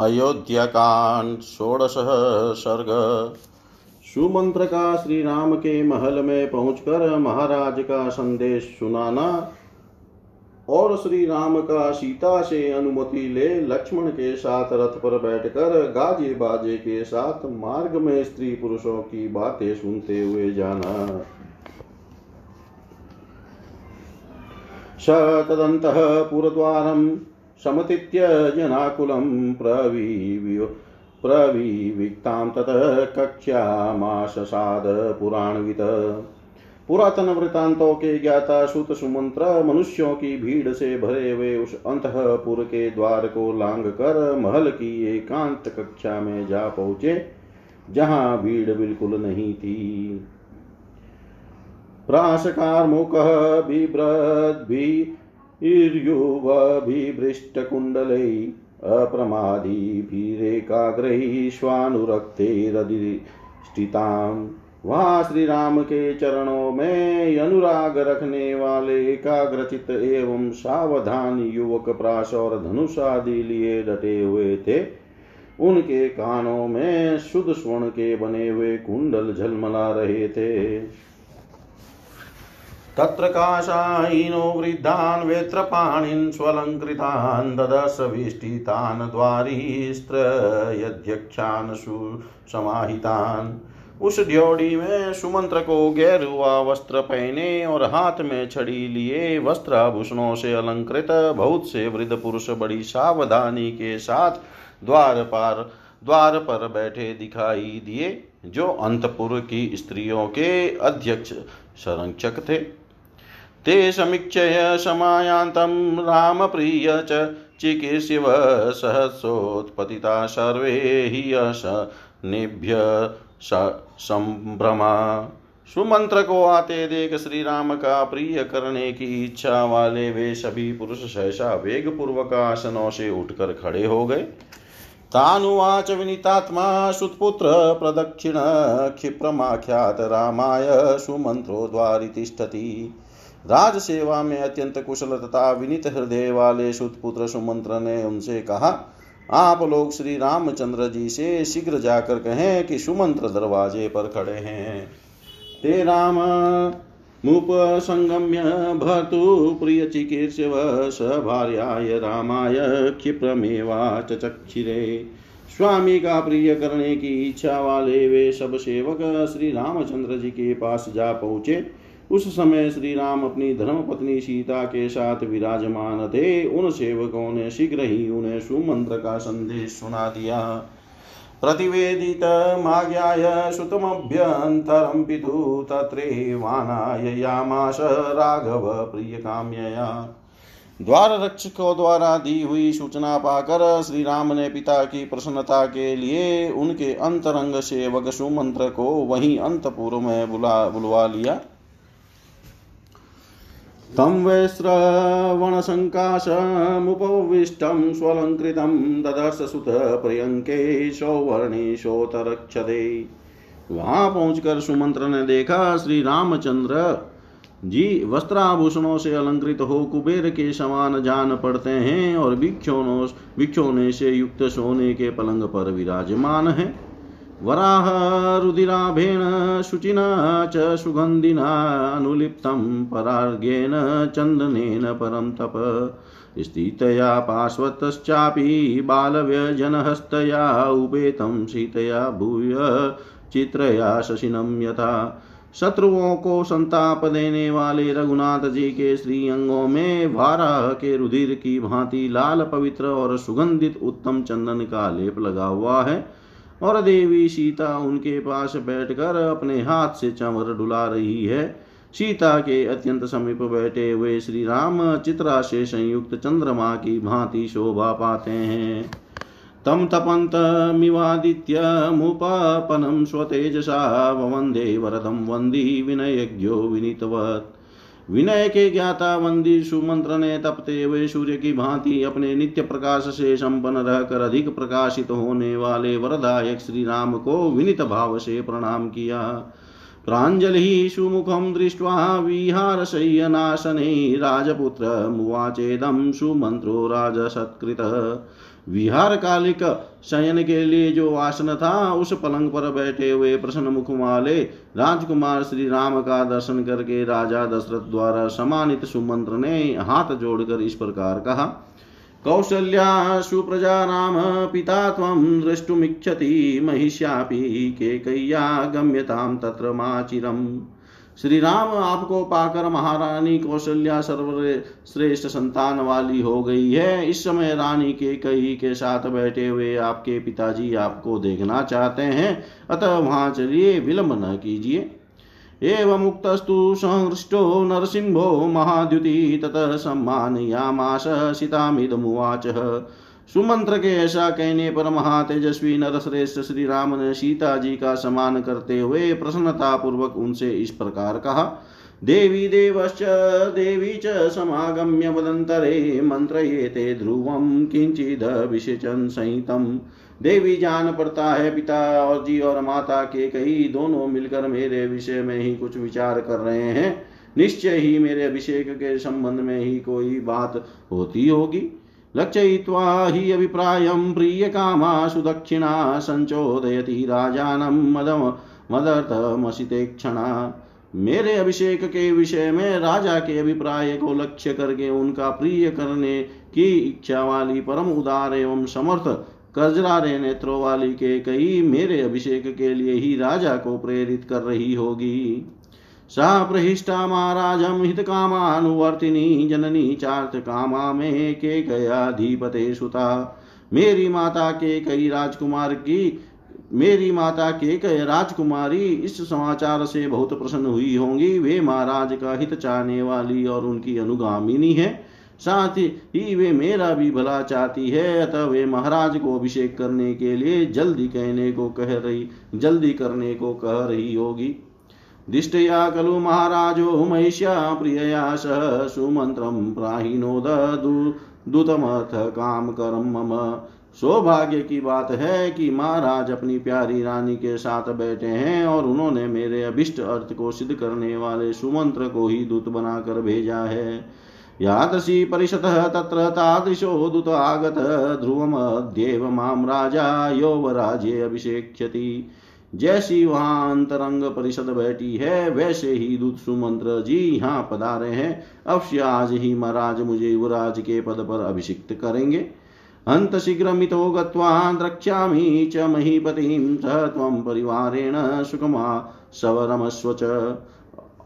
अयोध्याकांड षोडश सर्ग। सुमंत्र का श्री राम के महल में पहुंचकर महाराज का संदेश सुनाना और श्री राम का सीता से अनुमति ले लक्ष्मण के साथ रथ पर बैठकर गाजे बाजे के साथ मार्ग में स्त्री पुरुषों की बातें सुनते हुए जाना। स तदन्तः पुरद्वारं समतीत्य जनाकुलं प्रवि प्रविविक्तां ततः कक्ष्यामाशसाद पुराणवित पुरातन वृतांतों के ज्ञाता सुत सुमंत्र मनुष्यों की भीड़ से भरे हुए उस अंतपुर के द्वार को लांग कर महल की एकांत कक्षा में जा पहुँचे, जहाँ भीड़ बिल्कुल नहीं थी। प्राशकार प्राशकारमुखः बिभ्रद्भिर्युवभिभृष्टकुण्डलै अप्रमादीभिरेकाग्रैः स्वानुरक्तैरधिष्ठिताम् वहाँ श्री राम के चरणों में अनुराग रखने वाले एकाग्रचित एवं सावधान युवक प्राश और धनुष आदि लिए डटे हुए थे। उनके कानों में शुद्ध स्वर्ण के बने हुए कुंडल झलमला रहे थे। तत्र काशायिनो वृद्धान् वेत्रपाणिन् स्वलङ्कृतान् ददशविष्टितान् द्वारीस्त्रयध्यक्षान् सुसमाहितान्। उस ड्योढ़ी में सुमंत्र को गैरुआ वस्त्र पहने और हाथ में छड़ी लिए, वस्त्राभूषणों से अलंकृत, बहुत से वृद्ध पुरुष बड़ी सावधानी के साथ द्वार पार, द्वार पर बैठे दिखाई दिए, जो अंतपुर की स्त्रियों के अध्यक्ष संरक्षक थे। ते समीक्षय समायान्तं रामप्रिय च चिकीर्षिव सहसोत्पतिता सर्वे हि नेभ्य संभ्रमा। सुमंत्र को आते देख श्री राम का प्रिय करने की इच्छा वाले वे सभी पुरुष सहसा वेग पूर्वक आसनों से उठकर खड़े हो गए। तानुवाच विनीतात्मा सुतपुत्र प्रदक्षिण, क्षिप्रमाख्यात रामाय सुमंत्रो द्वारि तिष्ठति राज सेवा में अत्यंत कुशल तथा विनित हृदय वाले सुतपुत्र सुमंत्र ने उनसे कहा, आप लोग श्री रामचंद्र जी से शीघ्र जाकर कहें कि सुमंत्र दरवाजे पर खड़े हैं। ते राम, मुपसंगम्य, भर्तु, प्रिय चिकीर्षव, स भार्याय रामाय, क्षिप्रमेवा चक्षिरे। स्वामी का प्रिय करने की इच्छा वाले वे सब सेवक श्री रामचंद्र जी के पास जा पहुँचे। उस समय श्री राम अपनी धर्म पत्नी सीता के साथ विराजमान थे। उन सेवकों ने शीघ्र ही उन्हें सुमंत्र का संदेश सुना दिया। प्रतिवेदितमाज्ञाय श्रुतमभ्यन्तरं पितु तत्रेवानाय यामाश राघव प्रियकाम्यया। द्वार रक्षकों द्वारा दी हुई सूचना पाकर श्री राम ने पिता की प्रसन्नता के लिए उनके अंतरंग सेवक सुमंत्र को वहीं अंतपुर में बुला बुलवा लिया। तं वैश्रवणसङ्काशमुपविष्टं स्वलङ्कृतं ददर्श सुतपर्यङ्के सौवर्णेशोतरक्षते वहाँ पहुंचकर सुमंत्र ने देखा, श्री रामचंद्र जी वस्त्राभूषणों से अलंकृत हो कुबेर के समान जान पड़ते हैं और भिक्षोनों भिक्षोने से युक्त सोने के पलंग पर विराजमान है। वराहरुदिराभेण शुचिना च सुगन्धिनानुलिप्तं परार्घ्येन चन्दनेन परं तप। स्थितया पार्श्वतश्चापि बालव्यजनहस्तया उपेतं सीतया भूय चित्रया शशिनं यथा। शत्रुओं को संताप देने वाले रघुनाथ जी के श्री अंगों में वाराह के रुधिर की भांति लाल पवित्र और सुगंधित उत्तम चंदन का लेप लगा हुआ है। और देवी सीता उनके पास बैठकर अपने हाथ से चंवर डुला रही है। सीता के अत्यंत समीप बैठे हुए श्री राम चित्रा से संयुक्त चंद्रमा की भांति शोभा पाते हैं। तम तपन्तमिवादित्य मुपापनं स्वतेजसा वंदे वरदं वन्दी विनयज्ञो विनीतवत्। विनय के ज्ञाता वंदी सुमंत्र ने तपते हुए सूर्य की भांति अपने नित्य प्रकाश से संपन्न रहकर अधिक प्रकाशित होने वाले वरदायक श्री राम को विनित भाव से प्रणाम किया। प्राञ्जलिः सुमुखं दृष्ट्वा विहारशय्यनाशने राजपुत्रमुवाचेदं सुमन्त्रो राजसत्कृत। विहार कालिक शयन के लिए जो आसन था, उस पलंग पर बैठे हुए प्रसन्न मुख वाले राजकुमार श्री राम का दर्शन करके राजा दशरथ द्वारा सम्मानित सुमंत्र ने हाथ जोड़कर इस प्रकार कहा कौसल्या सुप्रजा राम, पिता त्वं द्रष्टुमिच्छति महिष्यापि केकय्या गम्यतां तत्र माचिरम् श्री राम आपको पाकर महारानी कौशल्या सर्वश्रेष्ठ संतान वाली हो गई है। इस समय रानी के कई के साथ बैठे हुए आपके पिताजी आपको देखना चाहते हैं। अतः वहाँ चलिए, विलंब न कीजिए। एवं मुक्तस्तु संहृष्टो नरसिंहो महाद्युति ततः सम्मानयामास, सीतामिदमुवाच। सुमंत्र के ऐसा कहने पर महातेजस्वी नरश्रेष्ठ श्री राम ने सीता जी का सम्मान करते हुए प्रसन्नता पूर्वक उनसे इस प्रकार कहा, देवी देवश्च, देवी च समागम्य वदन्तरे मन्त्रयेते ध्रुवं किञ्चिदभिषेचन संहितम् देवी जान पड़ता है पिता और जी और माता के कई दोनों मिलकर मेरे विषय में ही कुछ विचार कर रहे हैं। निश्चय ही मेरे अभिषेक के संबंध में ही कोई बात होती होगी। लक्षयित्वा हि अभिप्रायं प्रियकामाशु दक्षिणा सञ्चोदयति राजानं मदम मेरे अभिषेक के विषय में राजा के अभिप्राय को लक्ष्य करके उनका प्रिय करने की इच्छा वाली परम उदार एवं समर्थ कजरारे नेत्रों वाली के कई मेरे अभिषेक के लिए ही राजा को प्रेरित कर रही होगी। सा प्रहिष्टा हित हितकामानुवर्तिनी जननी चार्थ कामा में के गयाधिपते सुता मेरी माता के कई राजकुमार की, मेरी माता के कई राजकुमारी इस समाचार से बहुत प्रसन्न हुई होंगी। वे महाराज का हित चाहने वाली और उनकी अनुगामिनी है। साथ ही वे मेरा भी भला चाहती है, अतः वे महाराज को अभिषेक करने के लिए जल्दी कहने को कह रही, जल्दी करने को कह रही होगी। दिष्टया खलु महाराजो महिष्या प्रियया सह सुमन्त्रं काम करम मम। सौभाग्य की बात है कि महाराज अपनी प्यारी रानी के साथ बैठे हैं और उन्होंने मेरे अभिष्ट अर्थ को सिद्ध करने वाले सुमंत्र को ही दूत बनाकर भेजा है। यादृशी परिषतः तत्र तादृशो दूत आगत ध्रुवमद्येव माँ राजा, यौवराज्ये अभिषेक्ष्यति। जैसी वहाँ अंतरंग परिषद बैठी है, वैसे ही दूत सुमंत्र जी यहाँ पधारे हैं। अवश्य आज ही महाराज मुझे युवराज के पद पर अभिषिक्त करेंगे। अन्त शीघ्रमितो गत्वा द्रक्ष्यामि च महीपतिं स त्वं परिवारेण सुखमा सवरमस्व च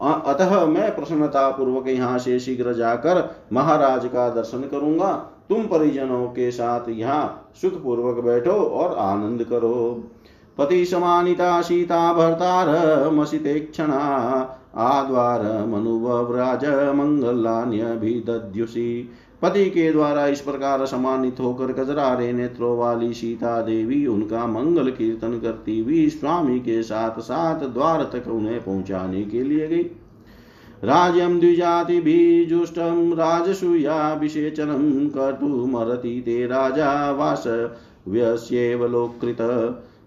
अतः मैं प्रसन्नता पूर्वक यहाँ से शीघ्र जाकर महाराज का दर्शन करूँगा। तुम परिजनों के साथ यहाँ सुख पूर्वक बैठो और आनंद करो। पति समानिता सीता भर्तारमसिते क्षणा आद्वार मनुव्राज मंगलान्यभिदद्युषि पति के द्वारा इस प्रकार सम्मानित होकर कजरारे नेत्रों वाली सीता देवी उनका मंगल कीर्तन करती हुई स्वामी के साथ साथ द्वार तक उन्हें पहुँचाने के लिए गई। राज्यम द्विजाति भी जुष्टम राज्यं द्विजातिभिजुष्टं राजसूयाभिषेचनं कर्तुमर्हति ते राजा वासव्यस्येव लोकृत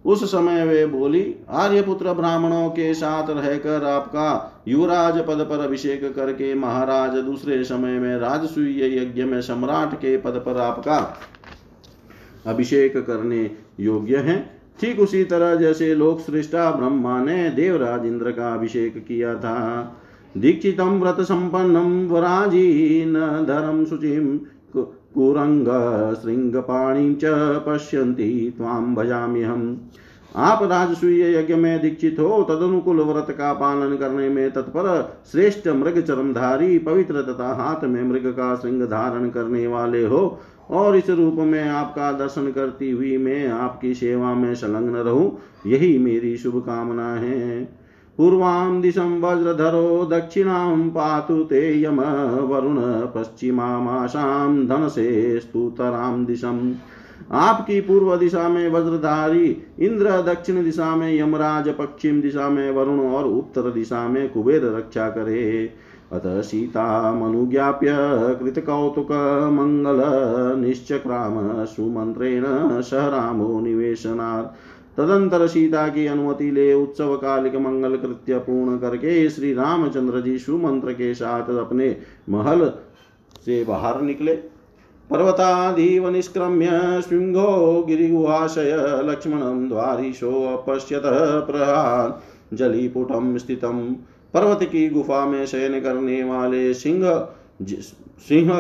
उस समय वे बोली, आर्यपुत्र ब्राह्मणों के साथ रहकर आपका युवराज पद पर अभिषेक करके महाराज दूसरे समय में राजसूय यज्ञ में सम्राट के पद पर आपका अभिषेक करने योग्य है। ठीक उसी तरह जैसे लोक सृष्टा ब्रह्मा ने देवराज इंद्र का अभिषेक किया था। दीक्षित व्रत संपन्नम वराजी न श्रृंगपाणी च पश्यन्ति, त्वां भजाम्यहम् आप राजसूय यज्ञ में दीक्षित हो, तदनुकूल व्रत का पालन करने में तत्पर श्रेष्ठ मृग चरमधारी पवित्र तथा हाथ में मृग का श्रृंग धारण करने वाले हो। और इस रूप में आपका दर्शन करती हुई मैं आपकी सेवा में संलग्न रहूँ। यही मेरी शुभकामना है। पूर्वां दिशं वज्रधरो दक्षिणां पातु ते यम वरुण पश्चिमामाशां धनसे स्तुतरां दिशम्। आपकी पूर्व दिशा में वज्रधारी, इंद्र दक्षिण दिशा में यमराज, पश्चिम दिशा में वरुण और उत्तर दिशा में कुबेर रक्षा करे। अतः सीता मनुज्ञाप्य कृतकौतुक मङ्गल निश्चक्राम सुमन्त्रेण स रामो निवेशनात् तदंतर सीता की अनुमति ले उत्सव कालिक मंगल कृत्य पूर्ण करके श्री रामचंद्र जी सुमंत्र के साथ अपने महल से बाहर निकले। पर्वतादिव निष्क्रम्य शृङ्गो गिरिगुहाशय लक्ष्मणं द्वारिशोऽपश्यत प्रहाजलिपुटं स्थितं। पर्वत की गुफा में शयन करने वाले सिंह सिंह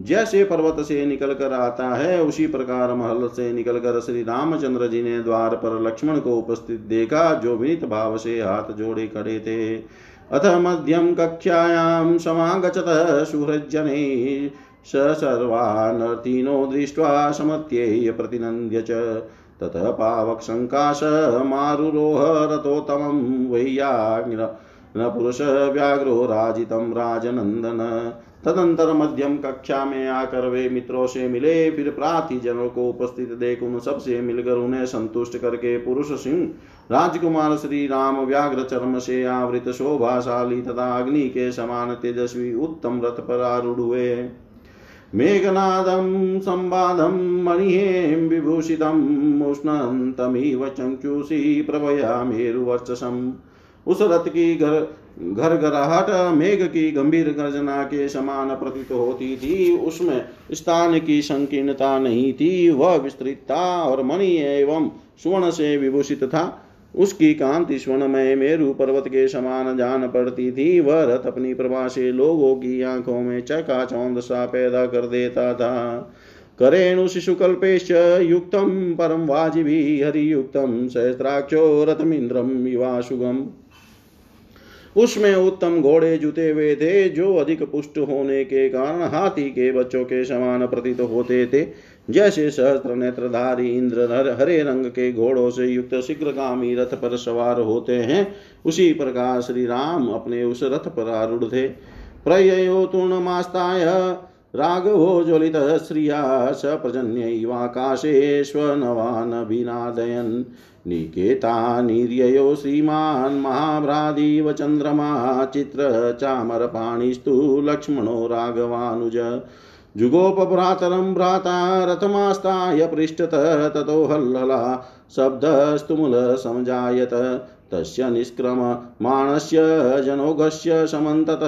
जैसे पर्वत से निकल कर आता है, उसी प्रकार महल से निकलकर श्री रामचंद्र जी ने द्वार पर लक्ष्मण को उपस्थित देखा, जो विनित भाव से हाथ जोड़े खड़े थे। अथ मध्यम कक्षायां समागचत सुहृजने स सर्वानर्तिनो दृष्ट्वा समत्येय प्रतिनन्द्य च। ततः पावकशङ्काश मारुरोह रथोत्तमं वैयाग्न न पुरुष व्याघ्रो राजितं राजनन्दन। तदंतर मध्यम कक्षा में आकर वे मित्रों से मिले। फिर प्रार्थी जनों को उपस्थित देख उन सबसे मिलकर उन्हें संतुष्ट करके पुरुष सिंह, राजकुमार श्री राम व्याघ्र चर्म से आवृत शोभाशाली तथा अग्नि के समान तेजस्वी उत्तम रथ पर आरूढ़ हुए। मेघनादं संवादं मणिहें विभूषितम् उष्णं तमिव चङ्चूषी प्रभया मेरुवर्चसम् उस रथ की घर घर घराहट मेघ की गंभीर गर्जना के समान प्रतीत होती थी। उसमें स्थान की संकीर्णता नहीं थी। वह विस्तृतता और मणि एवं स्वर्ण से विभूषित था। उसकी कांति स्वर्णमय मेरु पर्वत के समान जान पड़ती थी। वह रथ अपनी प्रभा से लोगों की आँखों में चका चौंद सा पैदा कर देता था। करेणु शिशुकल्पेश युक्तम, परम वाजिभी हरियुक्तम, सहस्राक्षो रथमिंद्रम युवाशुगम उसमें उत्तम घोड़े जुते हुए थे, जो अधिक पुष्ट होने के कारण हाथी के बच्चों के समान प्रतीत होते थे। जैसे सहस्त्र नेत्रधारी इंद्र हरे रंग के घोड़ों से युक्त शीघ्रगामी रथ पर सवार होते हैं, उसी प्रकार श्री राम अपने उस रथ पर आरूढ़ थे। प्रयो तूर्णमास्ताय राघवो ज्वलित श्रिया, स प्रजन्यैवाकाशेष्वनवानभिनादयन् निकेता निर्ययो श्रीमान् महाभ्रादिव चन्द्रमा चित्रचामरपाणिस्तु लक्ष्मणो, राघवानुज। जुगोपभ्रातरं भ्राता, रथमास्ताय पृष्ठत, ततो हल्लला शब्दस्तुमुलसमजायत तस्य निष्क्रममाणस्य जनोगस्य समन्तत।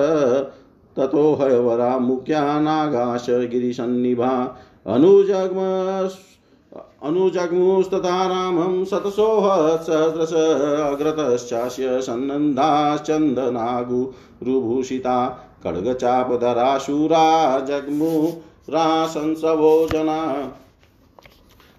ततो हयवरा मुख्या नागाश, गिरिसन्निभा, अनुजग्म अनुजग्मुस्तथा रामं शतसोहसहस्रश अग्रतश्चास्य सन्नन्दाश्चन्दनागुरुभूषिता खड्गचापधराशूरा जग्मुराशंसवो जना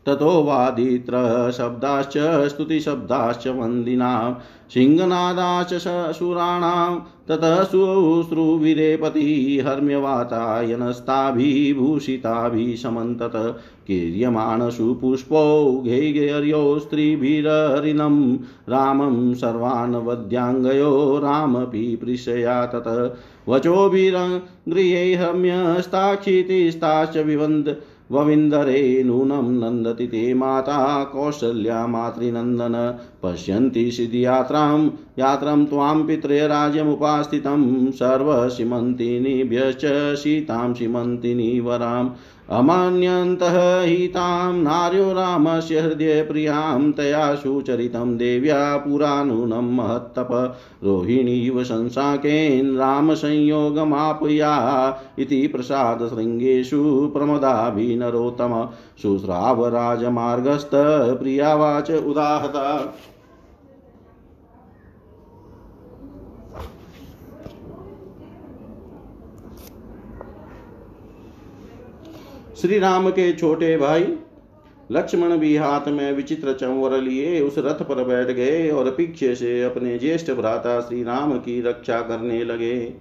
ततो वादित्र, शब्दाश्च, स्तुतिशब्दाश्च वन्दिनां सिंहनादाश्च सुराणां ततः शुश्रुविरेपति हर्म्यवातायनस्ताभिभूषिताभिः समन्तत कीर्यमाणसु पुष्पौ घेर्यो स्त्रीभिररिनं रामं सर्वान् वद्याङ्गयो रामपि पृशया तत्। वचोभिरङ्ग्रियैहम्यस्ताक्षितिस्ताश्च विवन्द। वविन्दरे नूनं नन्दति ते माता कौशल्या मातृनन्दन। पश्यन्ति सिद्धियात्रां, यात्रां त्वां पितृराज्यमुपास्थितं। सर्वसीमन्तिनीभ्यश्च सीतां सीमन्तिनी वराम् अमान्यन्तः हितां नार्यो रामस्य हृदयप्रियाँ तया सुचरितं देव्या पुरानूनं महत्तप। रोहिणीव शंसाकेन् रामसंयोगमापया इति प्रसादशृङ्गेषु प्रमदाभिनरोत्तम। शुश्रावराजमार्गस्थ प्रियावाच उदाहता। श्री राम के छोटे भाई, लक्ष्मण भी हाथ में विचित्र चंवर लिए, उस रथ पर बैठ गए और पीछे से अपने ज्येष्ठ भ्राता श्री राम की रक्षा करने लगे।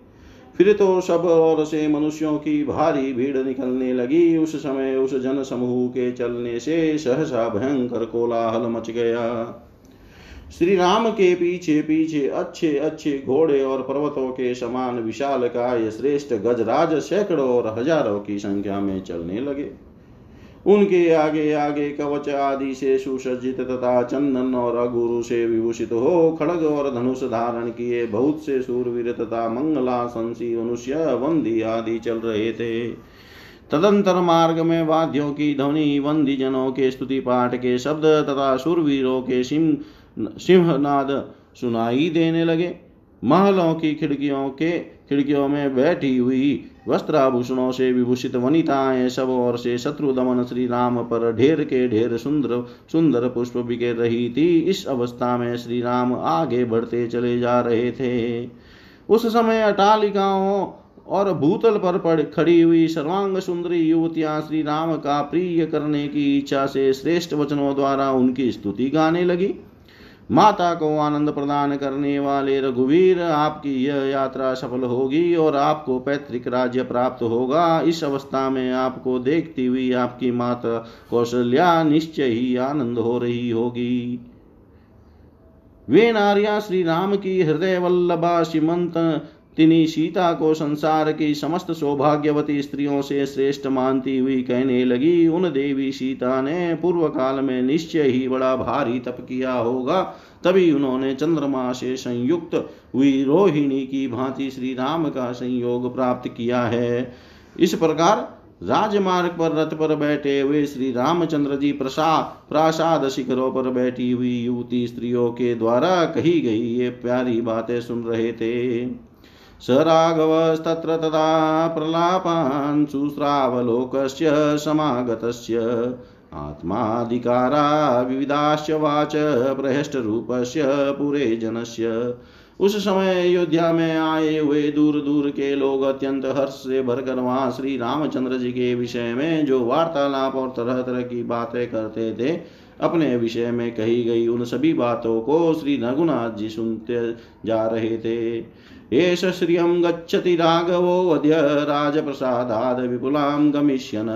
फिर तो सब और से मनुष्यों की भारी भीड़ निकलने लगी। उस समय उस जन समूह के चलने से सहसा भयंकर कोलाहल मच गया। श्री राम के पीछे पीछे अच्छे अच्छे घोड़े और पर्वतों के समान विशाल काय श्रेष्ठ गजराज सैकड़ों और हज़ारों की संख्या में चलने लगे। उनके आगे आगे कवच आदि से सुसज्जित तथा चंदन और अगुरु से विभूषित हो, खड़ग और धनुष धारण किए बहुत से सूरवीर तथा मंगला संसी मनुष्य, वंदी आदि चल रहे थे। तदंतर मार्ग में वाद्यों की ध्वनि वंदी जनों के स्तुति पाठ के शब्द तथा सुरवीरों के सिंह सिंहनाद सुनाई देने लगे। महलों की खिड़कियों के खिड़कियों में बैठी हुई वस्त्राभूषणों से विभूषित वनिताएँ सब और से शत्रु दमन श्री राम पर ढेर के ढेर सुंदर सुंदर पुष्प बिखेर रही थी। इस अवस्था में श्री राम आगे बढ़ते चले जा रहे थे। उस समय अटालिकाओं और भूतल पर पड़ खड़ी हुई सर्वांग सुंदरी युवतियाँ श्री राम का प्रिय करने की इच्छा से श्रेष्ठ वचनों द्वारा उनकी स्तुति गाने लगी। माता को आनंद प्रदान करने वाले रघुवीर, आपकी यह यात्रा सफल होगी और आपको पैतृक राज्य प्राप्त होगा। इस अवस्था में आपको देखती हुई आपकी माता कौशल्या निश्चय ही आनंद हो रही होगी। वे नारिया श्री राम की हृदय वल्लभा सीमंत तिनी सीता को संसार की समस्त सौभाग्यवती स्त्रियों से श्रेष्ठ मानती हुई कहने लगी, उन देवी सीता ने पूर्व काल में निश्चय ही बड़ा भारी तप किया होगा। तभी उन्होंने चंद्रमा से संयुक्त हुई रोहिणी की भांति श्री राम का संयोग प्राप्त किया है। इस प्रकार राजमार्ग पर रथ पर बैठे हुए श्री रामचंद्र जी प्रसाद प्रासाद शिखरों पर बैठी हुई युवती स्त्रियों के द्वारा कही गई ये प्यारी बातें सुन रहे थे। स राघवस्तत्र तदा प्रलापान् शुश्रावलोकस्य समागतस्य। आत्माधिकारा विविधाश्च वाच प्रहष्टरूपस्य पुरे जनस्य उस समय अयोध्या में आए हुए दूर दूर के लोग अत्यंत हर्ष से भरकर वहाँ श्री रामचंद्र जी के विषय में जो वार्तालाप और तरह तरह की बातें करते थे, अपने विषय में कही गई उन सभी बातों को श्री रघुनाथ जी सुनते जा रहे थे। एष श्रियं गच्छति राघवोऽद्य राजप्रसादाद् विपुलां गमिष्यन्।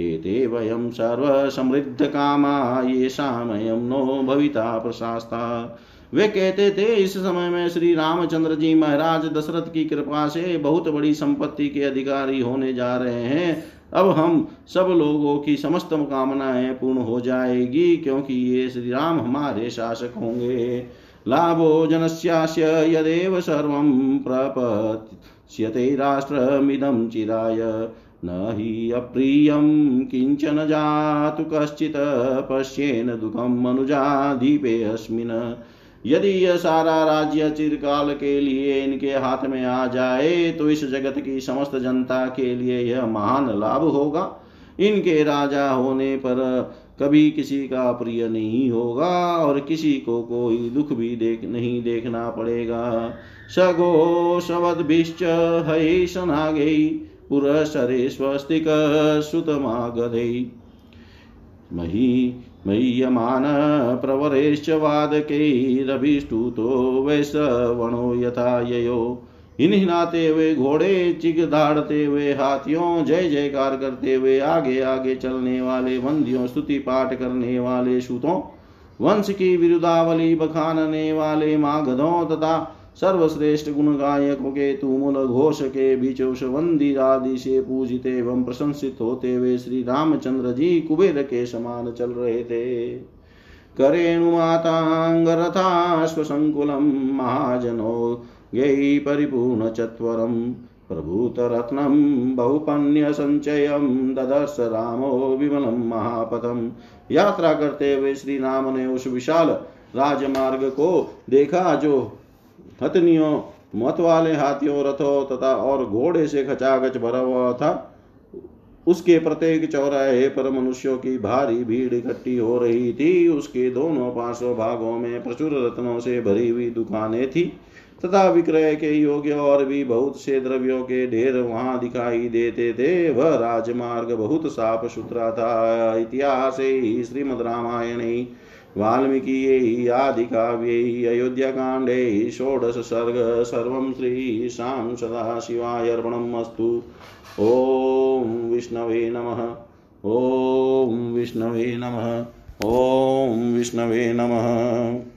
एते वयं सर्वसमृद्धकामा, येषामयं नो भविता प्रशास्ता। वे कहते थे, इस समय में श्री रामचंद्र जी महाराज दशरथ की कृपा से बहुत बड़ी संपत्ति के अधिकारी होने जा रहे हैं। अब हम सब लोगों की समस्त कामनाएँ पूर्ण हो जाएगी, क्योंकि ये श्री राम हमारे शासक होंगे। लाभो जनस्यास्य यदेव सर्वं प्रपत्स्यते राष्ट्रमिदं चिराय। न हि अप्रियं किंचन जातु कश्चित् पश्येन दुःखं मनुजाधिपे अस्मिन् यदि यह सारा राज्य चिरकाल के लिए इनके हाथ में आ जाए तो इस जगत की समस्त जनता के लिए यह महान लाभ होगा। इनके राजा होने पर कभी किसी का प्रिय नहीं होगा और किसी को कोई दुख भी देख, नहीं देखना पड़ेगा। सघोषवद्भिश्च हयेशनागै पुरसरे स्वस्तिक सुतमागधै मही मह्यमान प्रवरेश्च वादकैरभिष्टुतो वैश्रवणो यथा ययो। हिनहिनाते हुए घोड़े, चिग धाड़ते हुए हाथियों, जय जयकार करते हुए आगे आगे चलने वाले वंदियों, स्तुति पाठ करने वाले सूतों, वंश की विरुदावली बखानने वाले मागधों तथा सर्वश्रेष्ठ गुण गायकों के तुमुल घोष के बीच वंदी आदि से पूजित एवं प्रशंसित होते हुए श्री रामचंद्र जी कुबेर के समान चल रहे थे। करेणुमाताङ्गरथाश्वसङ्कुलं महाजनो यैः परिपूर्णचत्वरं प्रभूतरत्नं बहुपन्यसञ्चयं ददर्श रामो विमलं महापदम यात्रा करते हुए श्री राम ने उस विशाल राजमार्ग को देखा जो हथनियों मत वाले हाथियों, रथों तथा और घोड़े से खचाखच भरा हुआ था। उसके प्रत्येक चौराहे पर मनुष्यों की भारी भीड़ इकट्ठी हो रही थी। उसके दोनों पार्श्व भागों में प्रचुर रत्नों से भरी हुई दुकानें थी। तथा विक्रय के योग्य और भी बहुत से द्रव्यों के ढेर वहाँ दिखाई देते थे। वह राजमार्ग बहुत साफ़ सुथरा था। इतिहास श्रीमद रामायण, वाल्मीकि आदिकाव्यै अयोध्याकाण्डे षोडश सर्ग, सर्वं श्रीशां सदाशिवाय अर्पणम् अस्तु। ॐ विष्णवे नमः। ॐ विष्णवे नमः। ॐ विष्णवे नमः।